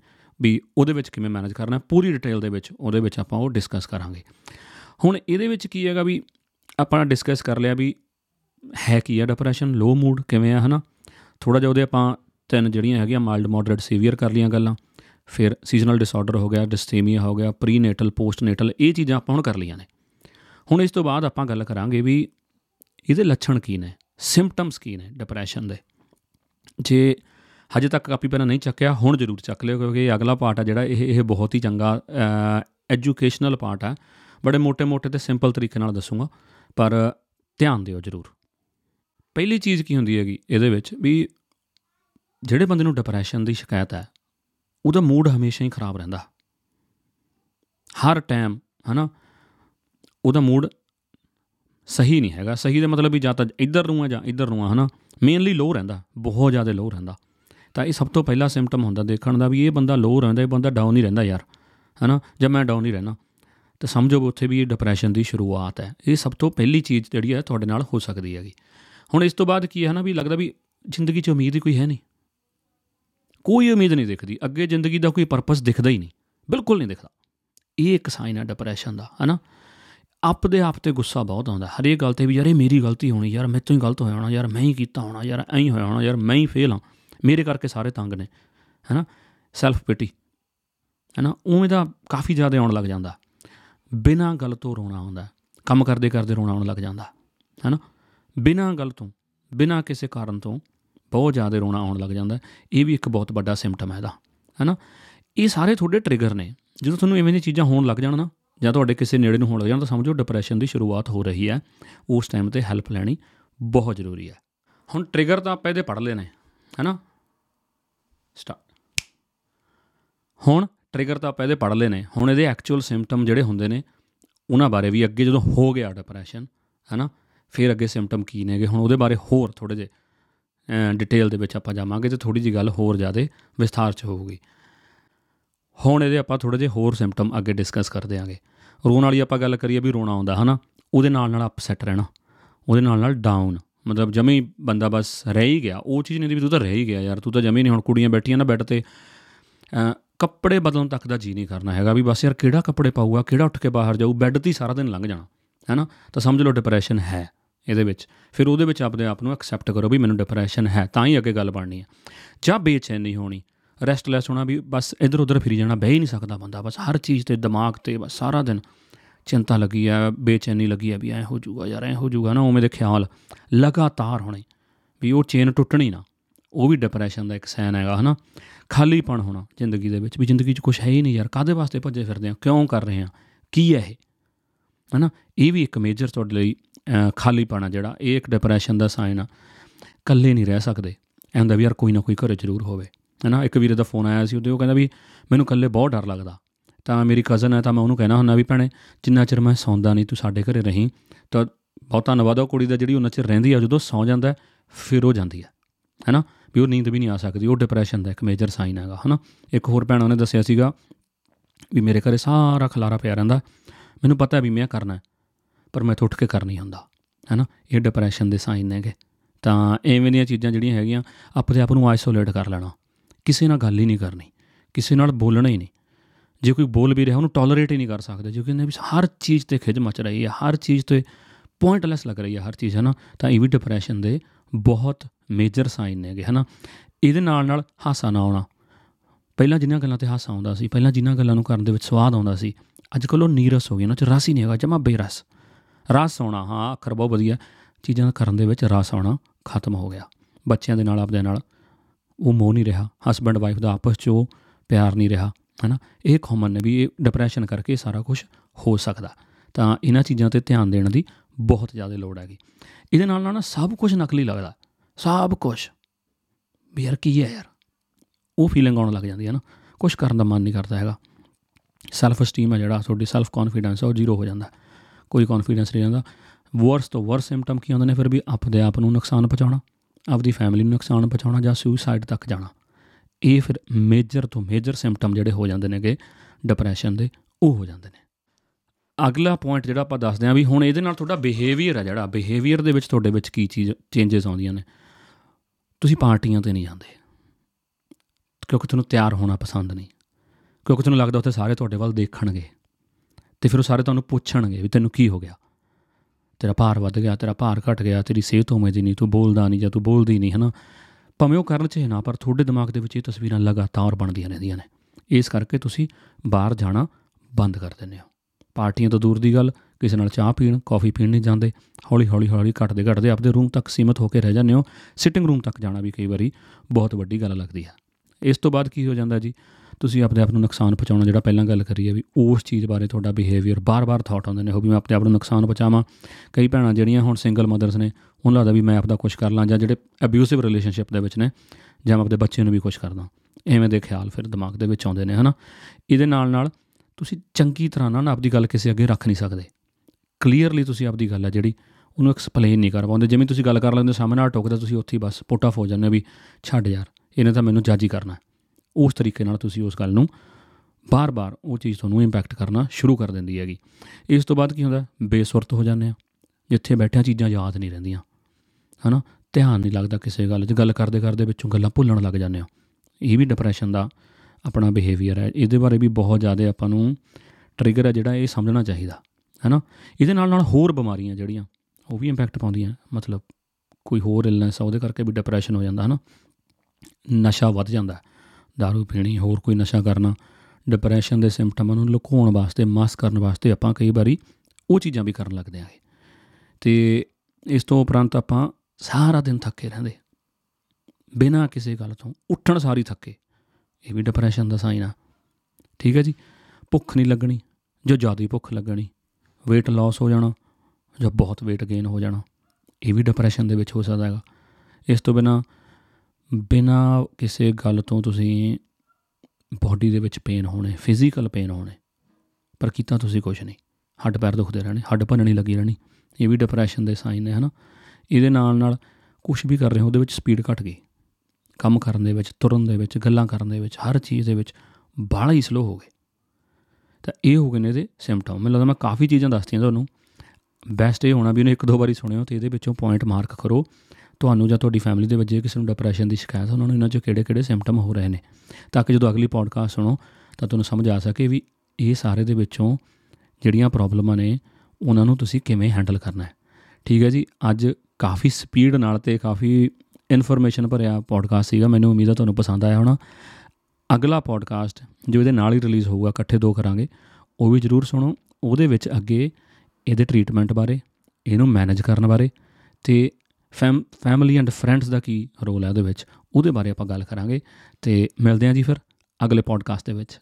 ਵੀ ਉਹਦੇ ਵਿੱਚ ਕਿਵੇਂ ਮੈਨੇਜ ਕਰਨਾ ਪੂਰੀ ਡਿਟੇਲ ਦੇ ਵਿੱਚ, ਉਹਦੇ ਵਿੱਚ ਆਪਾਂ ਉਹ ਡਿਸਕਸ ਕਰਾਂਗੇ। ਹੁਣ ਇਹਦੇ ਵਿੱਚ ਕੀ ਹੈਗਾ ਵੀ ਆਪਾਂ ਡਿਸਕਸ ਕਰ ਲਿਆ ਵੀ ਹੈ ਕੀ ਹੈ ਡਿਪਰੈਸ਼ਨ ਲੋ ਮੂਡ ਕਿਵੇਂ ਆ, ਹਨਾ? ਥੋੜਾ ਜਿਹਾ ਉਹਦੇ ਆਪਾਂ ਤਿੰਨ ਜਿਹੜੀਆਂ ਹੈਗੀਆਂ ਮਾਈਲਡ ਮੋਡਰੇਟ ਸੀਵੀਅਰ ਕਰ ਲੀਆਂ ਗੱਲਾਂ। ਫਿਰ ਸੀਜ਼ਨਲ ਡਿਸਆਰਡਰ ਹੋ ਗਿਆ ਡਿਸਥੀਮੀਆ ਹੋ ਗਿਆ ਪ੍ਰੀਨੇਟਲ ਪੋਸਟਨੇਟਲ ਇਹ ਚੀਜ਼ਾਂ ਆਪਾਂ ਹੁਣ ਕਰ ਲੀਆਂ ਨੇ। ਹੁਣ ਇਸ ਤੋਂ ਬਾਅਦ ਆਪਾਂ ਗੱਲ ਕਰਾਂਗੇ ਵੀ ਇਹਦੇ ਲੱਛਣ ਕੀ ਨੇ ਸਿੰਪਟਮਸ ਕੀ ਨੇ ਡਿਪਰੈਸ਼ਨ ਦੇ। ਜੇ ਹਜੇ ਤੱਕ ਕਾਪੀ ਪੈਨ ਨਹੀਂ ਚੱਕਿਆ, ਹੁਣ ਜ਼ਰੂਰ ਚੱਕ ਲਿਓ, ਕਿਉਂਕਿ ਅਗਲਾ ਪਾਰਟ ਆ ਜਿਹੜਾ ਇਹ ਇਹ ਬਹੁਤ ਹੀ ਚੰਗਾ ਐਜੂਕੇਸ਼ਨਲ ਪਾਰਟ ਆ। ਬੜੇ ਮੋٹے-ਮੋٹے ਤੇ ਸਿੰਪਲ ਤਰੀਕੇ ਨਾਲ ਦੱਸੂਗਾ, ਪਰ ਧਿਆਨ ਦਿਓ ਜ਼ਰੂਰ। ਪਹਿਲੀ ਚੀਜ਼ ਕੀ ਹੁੰਦੀ ਹੈਗੀ, ਇਹਦੇ ਵਿੱਚ ਵੀ ਜਿਹੜੇ ਬੰਦੇ ਨੂੰ ਡਿਪਰੈਸ਼ਨ ਦੀ ਸ਼ਿਕਾਇਤ ਹੈ, ਉਹਦਾ ਮੂਡ ਹਮੇਸ਼ਾ ਹੀ ਖਰਾਬ ਰਹਿੰਦਾ। ਹਰ ਟਾਈਮ ਹਨਾ? ਉਹਦਾ ਮੂਡ ਸਹੀ ਨਹੀਂ ਹੈਗਾ। ਸਹੀ ਦਾ ਮਤਲਬ ਵੀ ਜਾਂ ਤਾਂ ਇੱਧਰ ਨੂੰ ਆ ਜਾਂ ਇੱਧਰ ਨੂੰ ਆ, ਹਨਾ? ਮੇਨਲੀ ਲੋ ਰਹਿੰਦਾ, ਬਹੁਤ ਜ਼ਿਆਦਾ ਲੋ ਰਹਿੰਦਾ। ਤਾਂ ਇਹ ਸਭ ਤੋਂ ਪਹਿਲਾ ਸਿੰਪਟਮ ਹੁੰਦਾ ਦੇਖਣ ਦਾ ਵੀ ਇਹ ਬੰਦਾ ਲੋ ਰਹਿੰਦਾ, ਇਹ ਬੰਦਾ ਡਾਊਨ ਹੀ ਰਹਿੰਦਾ ਯਾਰ, ਹਨਾ? ਜਾਂ ਮੈਂ ਡਾਊਨ ਹੀ ਰਹਿਣਾ ਤਾਂ ਸਮਝੋ ਉੱਥੇ ਵੀ ਇਹ ਡਿਪਰੈਸ਼ਨ ਦੀ ਸ਼ੁਰੂਆਤ ਹੈ। ਇਹ ਸਭ ਤੋਂ ਪਹਿਲੀ ਚੀਜ਼ ਜਿਹੜੀ ਹੈ ਤੁਹਾਡੇ ਨਾਲ ਹੋ ਸਕਦੀ ਹੈਗੀ। ਹੁਣ ਇਸ ਤੋਂ ਬਾਅਦ ਕੀ ਹੈ ਨਾ ਵੀ ਲੱਗਦਾ ਵੀ ਜ਼ਿੰਦਗੀ 'ਚ ਉਮੀਦ ਹੀ ਕੋਈ ਹੈ ਨਹੀਂ। ਕੋਈ ਉਮੀਦ ਨਹੀਂ ਦਿਖਦੀ। ਅੱਗੇ ਜ਼ਿੰਦਗੀ ਦਾ ਕੋਈ ਪਰਪਸ ਦਿਖਦਾ ਹੀ ਨਹੀਂ। ਬਿਲਕੁਲ ਨਹੀਂ ਦਿਖਦਾ। ਇਹ ਇੱਕ ਸਾਈਨ ਹੈ ਡਿਪਰੈਸ਼ਨ ਦਾ, ਹਨਾ? ਆਪ ਦੇ ਆਪ ਤੇ ਗੁੱਸਾ ਬਹੁਤ ਆਉਂਦਾ। ਹਰੇਕ ਗੱਲ ਤੇ ਵੀ ਯਾਰ ਇਹ ਮੇਰੀ ਗਲਤੀ ਹੋਣੀ, ਯਾਰ ਮੇਰੇ ਤੋਂ ਹੀ ਗਲਤ ਹੋਇਆ ਹੋਣਾ, ਯਾਰ ਮੈਂ ਹੀ ਕੀਤਾ ਹੋਣਾ, ਯਾਰ ਐਂ ਹੀ ਹੋਇਆ ਹੋਣਾ, ਯਾਰ ਮੈਂ ਹੀ ਫੇਲ ਹਾਂ। ਮੇਰੇ ਕਰਕੇ ਸਾਰੇ ਤੰਗ ਨੇ, ਹੈਨਾ? ਸੈਲਫ ਪਿਟੀ ਹੈਨਾ? ਉਵੇਂ ਦਾ ਕਾਫੀ ਜ਼ਿਆਦਾ ਆਉਣ ਲੱਗ ਜਾਂਦਾ। ਬਿਨਾਂ ਗੱਲ ਤੋਂ ਰੋਣਾ ਆਉਂਦਾ। ਕੰਮ ਕਰਦੇ ਕਰਦੇ ਰੋਣਾ ਆਉਣ ਲੱਗ ਜਾਂਦਾ, ਹੈਨਾ? ਬਿਨਾਂ ਗੱਲ ਤੋਂ, ਬਿਨਾਂ ਕਿਸੇ ਕਾਰਨ ਤੋਂ ਬਹੁਤ ਜ਼ਿਆਦਾ ਰੋਣਾ ਆਉਣ ਲੱਗ ਜਾਂਦਾ ਇਹ ਵੀ ਇੱਕ ਬਹੁਤ ਵੱਡਾ ਸਿੰਪਟਮ ਹੈ ਇਹਦਾ, ਹੈਨਾ? ਇਹ ਸਾਰੇ ਤੁਹਾਡੇ ਟ੍ਰਿਗਰ ਨੇ। ਜਦੋਂ ਤੁਹਾਨੂੰ ਇਵੇਂ ਦੀਆਂ ਚੀਜ਼ਾਂ ਹੋਣ ਲੱਗ ਜਾਣ ਨਾ, ਜਾਂ ਤੁਹਾਡੇ ਕਿਸੇ ਨੇੜੇ ਨੂੰ ਹੋਣ ਲੱਗ ਜਾਣ, ਤਾਂ ਸਮਝੋ ਡਿਪਰੈਸ਼ਨ ਦੀ ਸ਼ੁਰੂਆਤ ਹੋ ਰਹੀ ਹੈ। ਉਸ ਟਾਈਮ ਤੇ ਹੈਲਪ ਲੈਣੀ ਬਹੁਤ ਜ਼ਰੂਰੀ ਹੈ। ਹੁਣ ਟ੍ਰਿਗਰ ਤਾਂ ਆਪਾਂ ਇਹਦੇ ਪੜ ਲੈਣੇ ਹੈਨਾ? ਸਟਾਰਟ ਹੁਣ ਟ੍ਰਿਗਰ ਤਾਂ ਆਪਾਂ ਇਹਦੇ ਪੜ ਲੈਣੇ ਹੁਣ ਇਹਦੇ ਐਕਚੁਅਲ ਸਿੰਪਟਮ ਜਿਹੜੇ ਹੁੰਦੇ ਨੇ, ਉਹਨਾਂ ਬਾਰੇ ਵੀ ਅੱਗੇ ਜਦੋਂ ਹੋ ਗਿਆ ਡਿਪਰੈਸ਼ਨ ਹੈਨਾ? ਫਿਰ ਅੱਗੇ ਸਿੰਪਟਮ ਕੀ ਨੇਗੇ ਹੁਣ ਉਹਦੇ ਬਾਰੇ ਹੋਰ ਥੋੜੇ ਜਿਹੇ ਡਿਟੇਲ ਦੇ ਵਿੱਚ ਆਪਾਂ ਜਾਵਾਂਗੇ ਤੇ ਥੋੜੀ ਜੀ ਗੱਲ ਹੋਰ ਜ਼ਿਆਦਾ ਵਿਸਥਾਰ 'ਚ ਹੋਊਗੀ। ਹੁਣ ਇਹਦੇ ਆਪਾਂ ਥੋੜੇ ਜਿਹੇ ਹੋਰ ਸਿੰਪਟਮ ਅੱਗੇ ਡਿਸਕਸ ਕਰਦੇ ਆਂਗੇ ਰੋਣ ਵਾਲੀ ਆਪਾਂ ਗੱਲ ਕਰੀਏ ਵੀ ਰੋਣਾ ਆਉਂਦਾ, ਹਨਾ? ਉਹਦੇ ਨਾਲ ਨਾਲ ਅਪਸੈਟ ਰਹਿਣਾ, ਉਹਦੇ ਨਾਲ ਨਾਲ ਡਾਊਨ ਮਤਲਬ ਜਮੇ ਬੰਦਾ ਬਸ ਰਹਿ ਹੀ ਗਿਆ। ਉਹ ਚੀਜ਼ ਨਹੀਂ ਦੀ ਵੀ ਤੂੰ ਤਾਂ ਰਹਿ ਹੀ ਗਿਆ ਯਾਰ, ਤੂੰ ਤਾਂ ਜਮੇ ਨਹੀਂ ਹੁਣ ਕੁੜੀਆਂ ਬੈਠੀਆਂ ਨਾ ਬੈੱਡ ਤੇ। ਕੱਪੜੇ ਬਦਲਣ ਤੱਕ ਦਾ ਜੀ ਨਹੀਂ ਕਰਨਾ ਹੈਗਾ ਵੀ ਬਸ ਯਾਰ ਕਿਹੜਾ ਕੱਪੜੇ ਪਾਊਗਾ, ਕਿਹੜਾ ਉੱਠ ਕੇ ਬਾਹਰ ਜਾਊ, ਬੈੱਡ ਤੇ ਸਾਰਾ ਦਿਨ ਲੰਘ ਜਾਣਾ, ਹੈਨਾ? ਤਾਂ ਸਮਝ ਲਓ ਡਿਪਰੈਸ਼ਨ ਹੈ। ਇਹਦੇ ਵਿੱਚ। ਫਿਰ ਉਹਦੇ ਵਿੱਚ ਆਪਦੇ ਆਪ ਨੂੰ ਐਕਸੈਪਟ ਕਰੋ ਵੀ ਮੈਨੂੰ ਡਿਪਰੈਸ਼ਨ ਹੈ, ਤਾਂ ਹੀ ਅੱਗੇ ਗੱਲ ਬਣਨੀ ਹੈ। ਜਾਂ ਬੇਚੈਨੀ ਹੋਣੀ ਰੈਸਟਲੈਸ ਹੋਣਾ ਵੀ ਬਸ ਇਧਰ ਉਧਰ ਫਿਰੀ ਜਾਣਾ, ਬਹਿ ਹੀ ਨਹੀਂ ਸਕਦਾ ਬੰਦਾ, ਬਸ ਹਰ ਚੀਜ਼ ਤੇ ਦਿਮਾਗ ਤੇ ਬਸ ਸਾਰਾ ਦਿਨ ਚਿੰਤਾ ਲੱਗੀ ਆ ਬੇਚੈਨੀ ਲੱਗੀ ਆ ਵੀ ਐ ਹੋ ਜਾਊਗਾ ਯਾਰ, ਐ ਹੋ ਜਾਊਗਾ ਨਾ, ਉਵੇਂ ਦੇ ਖਿਆਲ ਲਗਾਤਾਰ ਹੋਣੇ, ਵੀ ਉਹ ਚੇਨ ਟੁੱਟਣੀ ਨਾ, ਉਹ ਵੀ ਡਿਪਰੈਸ਼ਨ ਦਾ ਇੱਕ ਸਾਈਨ ਹੈਗਾ, ਹਨਾ। ਖਾਲੀਪਣ ਹੋਣਾ ਜ਼ਿੰਦਗੀ ਦੇ ਵਿੱਚ, ਵੀ ਜ਼ਿੰਦਗੀ 'ਚ ਕੁਝ ਹੈ ਹੀ ਨਹੀਂ ਯਾਰ ਕਾਦੇ ਵਾਸਤੇ ਭੱਜੇ ਫਿਰਦੇ ਆ ਕਿਉਂ ਕਰ ਰਹੇ ਆ ਕੀ ਹੈ ਇਹ, ਹਨਾ। ਇਹ ਵੀ ਇੱਕ ਮੇਜਰ ਤੁਹਾਡੇ ਲਈ ਖਾਲੀਪਣ ਆ ਜਿਹੜਾ, ਇਹ ਇੱਕ ਡਿਪਰੈਸ਼ਨ ਦਾ ਸਾਈਨ ਆ। ਇਕੱਲੇ ਨਹੀਂ ਰਹਿ ਸਕਦੇ। ਐਂਦਾ ਵੀ ਯਾਰ ਕੋਈ ਨਾ ਕੋਈ ਘਰੇ ਜ਼ਰੂਰ ਹੋਵੇ। ਹਨਾ, ਇੱਕ ਵੀਰੇ ਦਾ ਫੋਨ ਆਇਆ ਸੀ, ਉਹਦੇ ਉਹ ਕਹਿੰਦਾ ਵੀ ਮੈਨੂੰ ਇਕੱਲੇ ਬਹੁਤ ਡਰ ਲੱਗਦਾ। ਤਾਂ ਮੇਰੀ ਕਜ਼ਨ ਹੈ, ਤਾਂ ਮੈਂ ਉਹਨੂੰ ਕਹਿਣਾ ਹੁੰਦਾ ਵੀ ਭੈਣੇ, ਜਿੰਨਾ ਚਿਰ ਮੈਂ ਸੌਂਦਾ ਨਹੀਂ, ਤੂੰ ਸਾਡੇ ਘਰੇ ਰਹੀਂ, ਤਾਂ ਬਹੁਤ ਧੰਨਵਾਦ ਉਹ ਕੁੜੀ ਦਾ ਜਿਹੜੀ ਉਹਨਾਂ ਚਿਰ ਰਹਿੰਦੀ ਆ। ਜਦੋਂ ਸੌਂ ਜਾਂਦਾ, ਫਿਰ ਉਹ ਜਾਂਦੀ ਹੈ ਹੈਨਾ, ਵੀ ਉਹ ਨੀਂਦ ਵੀ ਨਹੀਂ ਆ ਸਕਦੀ, ਉਹ ਡਿਪਰੈਸ਼ਨ ਦਾ ਇੱਕ ਮੇਜਰ ਸਾਈਨ ਹੈਗਾ, ਹਨਾ। ਇੱਕ ਹੋਰ ਭੈਣਾਂ ਨੇ ਦੱਸਿਆ ਸੀਗਾ ਵੀ ਮੇਰੇ ਘਰੇ ਸਾਰਾ ਖਲਾਰਾ ਪਿਆ ਰਹਿੰਦਾ। ਮੈਨੂੰ ਪਤਾ ਵੀ ਮੈਂ ਕਰਨਾ ਪਰ ਮੈਂ ਉੱਠ ਕੇ ਕਰ ਨਹੀਂ ਹੁੰਦਾ, ਹੈਨਾ? ਇਹ ਡਿਪਰੈਸ਼ਨ ਦੇ ਸਾਈਨ ਨੇਗੇ। ਤਾਂ ਐਵੇਂ ਦੀਆਂ ਚੀਜ਼ਾਂ ਜਿਹੜੀਆਂ ਹੈਗੀਆਂ ਆਪਣੇ ਆਪ ਨੂੰ ਆਈਸੋਲੇਟ ਕਰ ਲੈਣਾ। ਕਿਸੇ ਨਾਲ ਗੱਲ ਹੀ ਨਹੀਂ ਕਰਨੀ, ਕਿਸੇ ਨਾਲ ਬੋਲਣਾ ਹੀ ਨਹੀਂ। ਜੇ ਕੋਈ ਬੋਲ ਵੀ ਰਿਹਾ, ਉਹਨੂੰ ਟੋਲਰੇਟ ਹੀ ਨਹੀਂ ਕਰ ਸਕਦੇ। ਜੇ ਕਹਿੰਦੇ ਵੀ ਹਰ ਚੀਜ਼ ਤੇ ਖਿਜ ਮਚ ਰਹੀ ਹੈ, ਹਰ ਚੀਜ਼ ਤੇ ਪੁਆਇੰਟਲੈਸ ਲੱਗ ਰਹੀ ਹੈ ਹਰ ਚੀਜ਼ ਹੈ ਨਾ ਤਾਂ ਇਹ ਵੀ ਡਿਪਰੈਸ਼ਨ ਦੇ ਬਹੁਤ ਮੇਜਰ ਸਾਈਨ ਨੇਗੇ, ਹਨਾ? ਇਹਦੇ ਨਾਲ ਨਾਲ ਹਾਸਾ ਨਾ ਆਉਣਾ। ਪਹਿਲਾਂ ਜਿੰਨਾਂ ਗੱਲਾਂ ਤੇ ਹਾਸਾ ਆਉਂਦਾ ਸੀ, ਪਹਿਲਾਂ ਜਿੰਨਾਂ ਗੱਲਾਂ ਨੂੰ ਕਰਨ ਦੇ ਵਿੱਚ ਸਵਾਦ ਆਉਂਦਾ ਸੀ, ਅੱਜ ਕੱਲ ਉਹ ਨੀਰਸ ਹੋ ਗਿਆ ਨਾ ਚ ਰਸ ਹੀ ਨਹੀਂ ਹੈਗਾ, ਜਮਾ ਬੇਰਸ। ਰਸ ਆਉਣਾ ਹਾਂ, ਅੱਖਰ ਬਹੁਤ ਵਧੀਆ। ਚੀਜ਼ਾਂ ਕਰਨ ਦੇ ਵਿੱਚ ਰਸ ਆਉਣਾ ਖਤਮ ਹੋ ਗਿਆ। ਬੱਚਿਆਂ ਦੇ ਨਾਲ, ਆਪਦੇ ਨਾਲ ਉਹ ਮੋਹ ਨਹੀਂ ਰਿਹਾ। ਹਸਬੰਡ ਵਾਈਫ ਦਾ ਆਪਸ 'ਚ ਉਹ ਪਿਆਰ ਨਹੀਂ ਰਿਹਾ, ਹੈਨਾ? ਇਹ ਕਾਮਨ ਨੇ ਵੀ ਇਹ ਡਿਪਰੈਸ਼ਨ ਕਰਕੇ ਸਾਰਾ ਕੁਝ ਹੋ ਸਕਦਾ। ਤਾਂ ਇਹਨਾਂ ਚੀਜ਼ਾਂ ਤੇ ਧਿਆਨ ਦੇਣ ਦੀ ਬਹੁਤ ਜ਼ਿਆਦਾ ਲੋੜ ਹੈਗੀ। ਇਹਦੇ ਨਾਲ ਨਾਲ ਸਭ ਕੁਝ ਨਕਲੀ ਲੱਗਦਾ। ਸਭ ਕੁਝ ਵੀ ਯਾਰ ਕੀ ਹੈ ਯਾਰ? ਉਹ ਫੀਲਿੰਗ ਆਉਣ ਲੱਗ ਜਾਂਦੀ ਹੈ ਨਾ। ਕੁਝ ਕਰਨ ਦਾ ਮਨ ਨਹੀਂ ਕਰਦਾ ਹੈਗਾ। ਸੈਲਫ ਸਟੀਮ ਹੈ ਜਿਹੜਾ, ਤੁਹਾਡੀ ਸੈਲਫ ਕੌਨਫੀਡੈਂਸ ਉਹ ਜ਼ੀਰੋ ਹੋ ਜਾਂਦਾ। ਕੋਈ ਕੌਨਫੀਡੈਂਸ ਨਹੀਂ ਰਹਿੰਦਾ। ਵਰਸ ਤੋਂ ਵਰਸ ਸਿੰਪਟਮ ਕੀ ਹੁੰਦੇ ਨੇ? ਫਿਰ ਵੀ ਆਪਦੇ ਆਪ ਨੂੰ ਨੁਕਸਾਨ ਪਹੁੰਚਾਉਣਾ, ਆਪਦੀ ਫੈਮਿਲੀ ਨੂੰ ਨੁਕਸਾਨ ਪਹੁੰਚਾਉਣਾ ਜਾਂ ਸੁਸਾਈਡ ਤੱਕ ਜਾਣਾ। ਇਹ ਫਿਰ ਮੇਜਰ ਤੋਂ ਮੇਜਰ ਸਿੰਪਟਮ ਜਿਹੜੇ ਹੋ ਜਾਂਦੇ ਨੇਗੇ ਡਿਪਰੈਸ਼ਨ ਦੇ, ਉਹ ਹੋ ਜਾਂਦੇ ਨੇ। ਅਗਲਾ ਪੁਆਇੰਟ ਜਿਹੜਾ ਆਪਾਂ ਦੱਸਦੇ ਆਂ ਵੀ ਹੁਣ ਇਹਦੇ ਨਾਲ ਤੁਹਾਡਾ ਬਿਹੇਵੀਅਰ ਆ ਜਿਹੜਾ ਬਿਹੇਵੀਅਰ ਦੇ ਵਿੱਚ ਤੁਹਾਡੇ ਵਿੱਚ ਕੀ ਚੀਜ਼ ਚੇਂਜਸ ਆਉਂਦੀਆਂ ਨੇ। ਤੁਸੀਂ ਪਾਰਟੀਆਂ ਤੇ ਨਹੀਂ ਜਾਂਦੇ। ਕਿਉਂਕਿ ਤੁਹਾਨੂੰ ਤਿਆਰ ਹੋਣਾ ਪਸੰਦ ਨਹੀਂ। ਕਿਉਂਕਿ ਤੁਹਾਨੂੰ ਲੱਗਦਾ ਉੱਥੇ ਸਾਰੇ ਤੁਹਾਡੇ ਵੱਲ ਦੇਖਣਗੇ। ਤੇ ਫਿਰ ਉਹ ਸਾਰੇ ਤੁਹਾਨੂੰ ਪੁੱਛਣਗੇ ਵੀ ਤੈਨੂੰ ਕੀ ਹੋ ਗਿਆ? ਤੇਰਾ ਭਾਰ ਵੱਧ ਗਿਆ, ਤੇਰਾ ਭਾਰ ਘਟ ਗਿਆ, ਤੇਰੀ ਸਿਹਤ ਉਵੇਂ ਦੀ ਨਹੀਂ, ਤੂੰ ਬੋਲਦਾ ਨਹੀਂ ਜਾਂ ਤੂੰ ਬੋਲਦੀ ਨਹੀਂ, ਹਨਾ? ਭਾਵੇਂ ਉਹ ਕਰਨ ਚਾਹੇ ਨਾ ਪਰ ਤੁਹਾਡੇ ਦਿਮਾਗ ਦੇ ਵਿੱਚ ਇਹ ਤਸਵੀਰਾਂ ਲਗਾਤਾਰ ਬਣਦੀਆਂ ਰਹਿੰਦੀਆਂ ਨੇ। ਇਸ ਕਰਕੇ ਤੁਸੀਂ ਬਾਹਰ ਜਾਣਾ ਬੰਦ ਕਰ ਦਿੰਦੇ ਹੋ। ਪਾਰਟੀਆਂ ਤੋਂ ਦੂਰ ਦੀ ਗੱਲ, ਕਿਸੇ ਨਾਲ ਚਾਹ ਪੀਣ, ਕਾਫੀ ਪੀਣ ਨਹੀਂ ਜਾਂਦੇ, ਹੌਲੀ ਹੌਲੀ ਹੌਲੀ ਘਟਦੇ ਘਟਦੇ ਆਪਦੇ ਰੂਮ ਤੱਕ ਸੀਮਤ ਹੋ ਕੇ ਰਹਿ ਜਾਂਦੇ ਹੋ। ਸਿਟਿੰਗ ਰੂਮ ਤੱਕ ਜਾਣਾ ਵੀ ਕਈ ਵਾਰੀ ਬਹੁਤ ਵੱਡੀ ਗੱਲ ਲੱਗਦੀ ਹੈ। ਇਸ ਤੋਂ ਬਾਅਦ ਕੀ ਹੋ ਜਾਂਦਾ ਜੀ? ਤੁਸੀਂ ਆਪਣੇ ਆਪ ਨੂੰ ਨੁਕਸਾਨ ਪਹੁੰਚਾਉਣਾ ਜਿਹੜਾ ਪਹਿਲਾਂ ਗੱਲ ਕਰੀ ਹੈ ਵੀ ਉਸ ਚੀਜ਼ ਬਾਰੇ ਤੁਹਾਡਾ ਬਿਹੇਵੀਅਰ ਬਾਰ-ਬਾਰ ਥਾਟ ਆਉਂਦੇ ਨੇ ਹੋ ਵੀ ਮੈਂ ਆਪਣੇ ਆਪ ਨੂੰ ਨੁਕਸਾਨ ਪਹੁੰਚਾਵਾਂ। ਕਈ ਭੈਣਾਂ ਜਿਹੜੀਆਂ ਹੁਣ ਸਿੰਗਲ ਮਦਰਸ ਨੇ, ਉਹਨਾਂ ਲੱਗਦਾ ਵੀ ਮੈਂ ਆਪਦਾ ਕੁਝ ਕਰ ਲਾਂ ਜਾਂ ਜਿਹੜੇ ਅਬਿਊਸਿਵ ਰਿਲੇਸ਼ਨਸ਼ਿਪ ਦੇ ਵਿੱਚ ਨੇ, ਜਾਂ ਮੈਂ ਆਪਣੇ ਬੱਚੇ ਨੂੰ ਵੀ ਕੁਝ ਕਰਦਾ। ਐਵੇਂ ਦੇ ਖਿਆਲ ਫਿਰ ਦਿਮਾਗ ਦੇ ਵਿੱਚ ਆਉਂਦੇ ਨੇ, ਹਨਾ? ਇਹਦੇ ਨਾਲ ਨਾਲ ਤੁਸੀਂ ਚੰਗੀ ਤਰ੍ਹਾਂ ਨਾਲ ਆਪਦੀ ਗੱਲ ਕਿਸੇ ਅੱਗੇ ਰੱਖ ਨਹੀਂ ਸਕਦੇ। ਕਲੀਅਰਲੀ ਤੁਸੀਂ ਆਪਦੀ ਗੱਲ ਹੈ ਜਿਹੜੀ ਉਹਨੂੰ ਐਕਸਪਲੇਨ ਨਹੀਂ ਕਰ ਪਾਉਂਦੇ। ਜਿਵੇਂ ਤੁਸੀਂ ਗੱਲ ਕਰ ਲੈਂਦੇ ਸਾਹਮਣੇ ਆ ਟੋਕਦਾ, ਤੁਸੀਂ ਉੱਥੇ ਬਸ ਪੁੱਟ ਆਫ ਹੋ ਜਾਂਦੇ ਵੀ, ਛੱਡ ਯਾਰ, ਇਹਨੇ ਤਾਂ ਮੈਨੂੰ ਜੱਜ ਹੀ ਕਰਨਾ। ਉਸ ਤਰੀਕੇ ਨਾਲ ਤੁਸੀਂ ਉਸ ਗੱਲ ਨੂੰ ਬਾਰ-ਬਾਰ ਉਹ ਚੀਜ਼ ਤੁਹਾਨੂੰ ਇੰਪੈਕਟ ਕਰਨਾ ਸ਼ੁਰੂ ਕਰ ਦਿੰਦੀ ਹੈਗੀ। ਇਸ ਤੋਂ ਬਾਅਦ ਕੀ ਹੁੰਦਾ? ਬੇਸੁਰਤ ਹੋ ਜਾਂਦੇ ਆ। ਜਿੱਥੇ ਬੈਠਿਆ ਚੀਜ਼ਾਂ ਯਾਦ ਨਹੀਂ ਰਹਿੰਦੀਆਂ। ਹਨਾ? ਧਿਆਨ ਨਹੀਂ ਲੱਗਦਾ ਕਿਸੇ ਗੱਲ 'ਚ। ਗੱਲ ਕਰਦੇ ਕਰਦੇ ਵਿੱਚੋਂ ਗੱਲਾਂ ਭੁੱਲਣ ਲੱਗ ਜਾਂਦੇ ਆ ਇਹ ਵੀ ਡਿਪਰੈਸ਼ਨ ਦਾ ਆਪਣਾ ਬਿਹੇਵੀਅਰ ਹੈ। ਇਹਦੇ ਬਾਰੇ ਵੀ ਬਹੁਤ ਜ਼ਿਆਦਾ ਆਪਾਂ ਨੂੰ ਟ੍ਰਿਗਰ ਹੈ ਜਿਹੜਾ ਇਹ ਸਮਝਣਾ ਚਾਹੀਦਾ। ਹੈਨਾ? ਇਹਦੇ ਨਾਲ ਨਾਲ ਹੋਰ ਬਿਮਾਰੀਆਂ ਜਿਹੜੀਆਂ, ਉਹ ਵੀ ਇੰਪੈਕਟ ਪਾਉਂਦੀਆਂ। ਮਤਲਬ ਕੋਈ ਹੋਰ ਇਲਨੈਸ ਆ, ਉਹਦੇ ਕਰਕੇ ਵੀ ਡਿਪਰੈਸ਼ਨ ਹੋ ਜਾਂਦਾ। ਹਨਾ? ਨਸ਼ਾ ਵੱਧ ਜਾਂਦਾ। दारू ਪੀਣੀ ਹੋਰ ਕੋਈ ਨਸ਼ਾ ਕਰਨਾ ਡਿਪਰੈਸ਼ਨ ਦੇ ਸਿੰਪਟਮਾਂ ਨੂੰ ਲੁਕਾਉਣ ਵਾਸਤੇ ਮਾਸਕ ਕਰਨ ਵਾਸਤੇ ਆਪਾਂ ਕਈ ਵਾਰੀ ਉਹ ਚੀਜ਼ਾਂ ਵੀ ਕਰਨ ਲੱਗਦੇ ਆਂਗੇ ਤੇ ਇਸ ਤੋਂ ਉਪਰੰਤ ਆਪਾਂ ਸਾਰਾ ਦਿਨ ਥੱਕੇ ਰਹਿੰਦੇ ਬਿਨਾਂ ਕਿਸੇ ਗੱਲ ਤੋਂ ਉੱਠਣ ਸਾਰੀ ਥੱਕੇ ਇਹ ਵੀ ਡਿਪਰੈਸ਼ਨ ਦਾ ਸਾਈਨ ਆ ਠੀਕ ਹੈ ਜੀ ਭੁੱਖ ਨਹੀਂ ਲੱਗਣੀ ਜੋ ਜ਼ਿਆਦਾ ਭੁੱਖ ਲੱਗਣੀ weight loss ਹੋ ਜਾਣਾ ਜਾਂ ਬਹੁਤ weight gain ਹੋ ਜਾਣਾ ਇਹ ਵੀ ਡਿਪਰੈਸ਼ਨ ਦੇ ਵਿੱਚ ਹੋ ਸਕਦਾ ਹੈਗਾ ਇਸ ਤੋਂ ਬਿਨਾ ਬਿਨਾ ਕਿਸੇ ਗੱਲ ਤੋਂ ਤੁਸੀਂ ਬਾਡੀ ਦੇ ਵਿੱਚ ਪੇਨ ਹੋਣੇ ਫਿਜ਼ੀਕਲ ਪੇਨ ਹੋਣੇ, ਪਰ ਕੀਤਾ ਤੁਸੀਂ ਕੁਝ ਨਹੀਂ। ਹੱਡ ਪੈਰ ਦੁਖਦੇ ਰਹਿਣੇ, ਹੱਡ ਭੰਨਣੀ ਲੱਗੀ ਰਹਿਣੀ, ਇਹ ਵੀ ਡਿਪਰੈਸ਼ਨ ਦੇ ਸਾਈਨ ਨੇ, ਹਨਾ? ਇਹਦੇ ਨਾਲ ਨਾਲ ਕੁਝ ਵੀ ਕਰ ਰਹੇ ਹੋ, ਉਹਦੇ ਵਿੱਚ ਸਪੀਡ ਘਟ ਗਈ। ਕੰਮ ਕਰਨ ਦੇ ਵਿੱਚ, ਤੁਰਨ ਦੇ ਵਿੱਚ, ਗੱਲਾਂ ਕਰਨ ਦੇ ਵਿੱਚ, ਹਰ ਚੀਜ਼ ਦੇ ਵਿੱਚ ਬਾਹਲਾ ਹੀ ਸਲੋ ਹੋ ਗਏ। ਤਾਂ ਇਹ ਹੋ ਗਏ ਨੇ ਇਹਦੇ ਸਿੰਪਟਮ ਮੈਨੂੰ ਲੱਗਦਾ ਮੈਂ ਕਾਫੀ ਚੀਜ਼ਾਂ ਦੱਸਤੀਆਂ ਤੁਹਾਨੂੰ। ਬੈਸਟ ਇਹ ਹੋਣਾ ਵੀ ਉਹਨੇ ਇੱਕ ਦੋ ਵਾਰੀ ਸੁਣਿਓ ਤੇ ਇਹਦੇ ਵਿੱਚੋਂ ਪੁਆਇੰਟ ਮਾਰਕ ਕਰੋ। ਤੁਹਾਨੂੰ ਜਾਂ ਤੁਹਾਡੀ ਫੈਮਿਲੀ ਦੇ ਵਿੱਚ ਜੇ ਕਿਸੇ ਨੂੰ ਡਿਪਰੈਸ਼ਨ ਦੀ ਸ਼ਿਕਾਇਤ ਉਹਨਾਂ ਨੂੰ ਇਹਨਾਂ 'ਚੋਂ ਕਿਹੜੇ-ਕਿਹੜੇ ਸਿੰਪਟਮ ਹੋ ਰਹੇ ਨੇ? ਤਾਂ ਕਿ ਜਦੋਂ ਅਗਲੀ ਪੋਡਕਾਸਟ ਸੁਣੋ, ਤਾਂ ਤੁਹਾਨੂੰ ਸਮਝ ਆ ਸਕੇ ਵੀ ਇਹ ਸਾਰੇ ਦੇ ਵਿੱਚੋਂ ਜਿਹੜੀਆਂ ਪ੍ਰੋਬਲਮਾਂ ਨੇ, ਉਹਨਾਂ ਨੂੰ ਤੁਸੀਂ ਕਿਵੇਂ ਹੈਂਡਲ ਕਰਨਾ ਹੈ। ਠੀਕ ਹੈ ਜੀ, ਅੱਜ ਕਾਫੀ ਸਪੀਡ ਨਾਲ ਤੇ ਕਾਫੀ ਇਨਫੋਰਮੇਸ਼ਨ ਭਰਿਆ ਪੋਡਕਾਸਟ ਸੀਗਾ, ਮੈਨੂੰ ਉਮੀਦ ਹੈ ਤੁਹਾਨੂੰ ਪਸੰਦ ਆਇਆ ਹੋਣਾ। ਅਗਲਾ ਪੋਡਕਾਸਟ ਜੋ ਇਹਦੇ ਨਾਲ ਹੀ ਰਿਲੀਜ਼ ਹੋਊਗਾ, ਇਕੱਠੇ ਦੋ ਕਰਾਂਗੇ, ਉਹ ਵੀ ਜਰੂਰ ਸੁਣੋ। ਉਹਦੇ ਵਿੱਚ ਅੱਗੇ ਇਹਦੇ ਟ੍ਰੀਟਮੈਂਟ ਬਾਰੇ, ਇਹਨੂੰ ਮੈਨੇਜ ਕਰਨ ਬਾਰੇ ਤੇ ਫੈਮ ਫੈਮਿਲੀ ਐਂਡ ਫਰੈਂਡਸ ਦਾ ਕੀ ਰੋਲ ਹੈ ਉਹਦੇ ਵਿੱਚ? ਉਹਦੇ ਬਾਰੇ ਆਪਾਂ ਗੱਲ ਕਰਾਂਗੇ ਤੇ ਮਿਲਦੇ ਹਾਂ ਜੀ ਫਿਰ ਅਗਲੇ ਪੋਡਕਾਸਟ ਦੇ ਵਿੱਚ।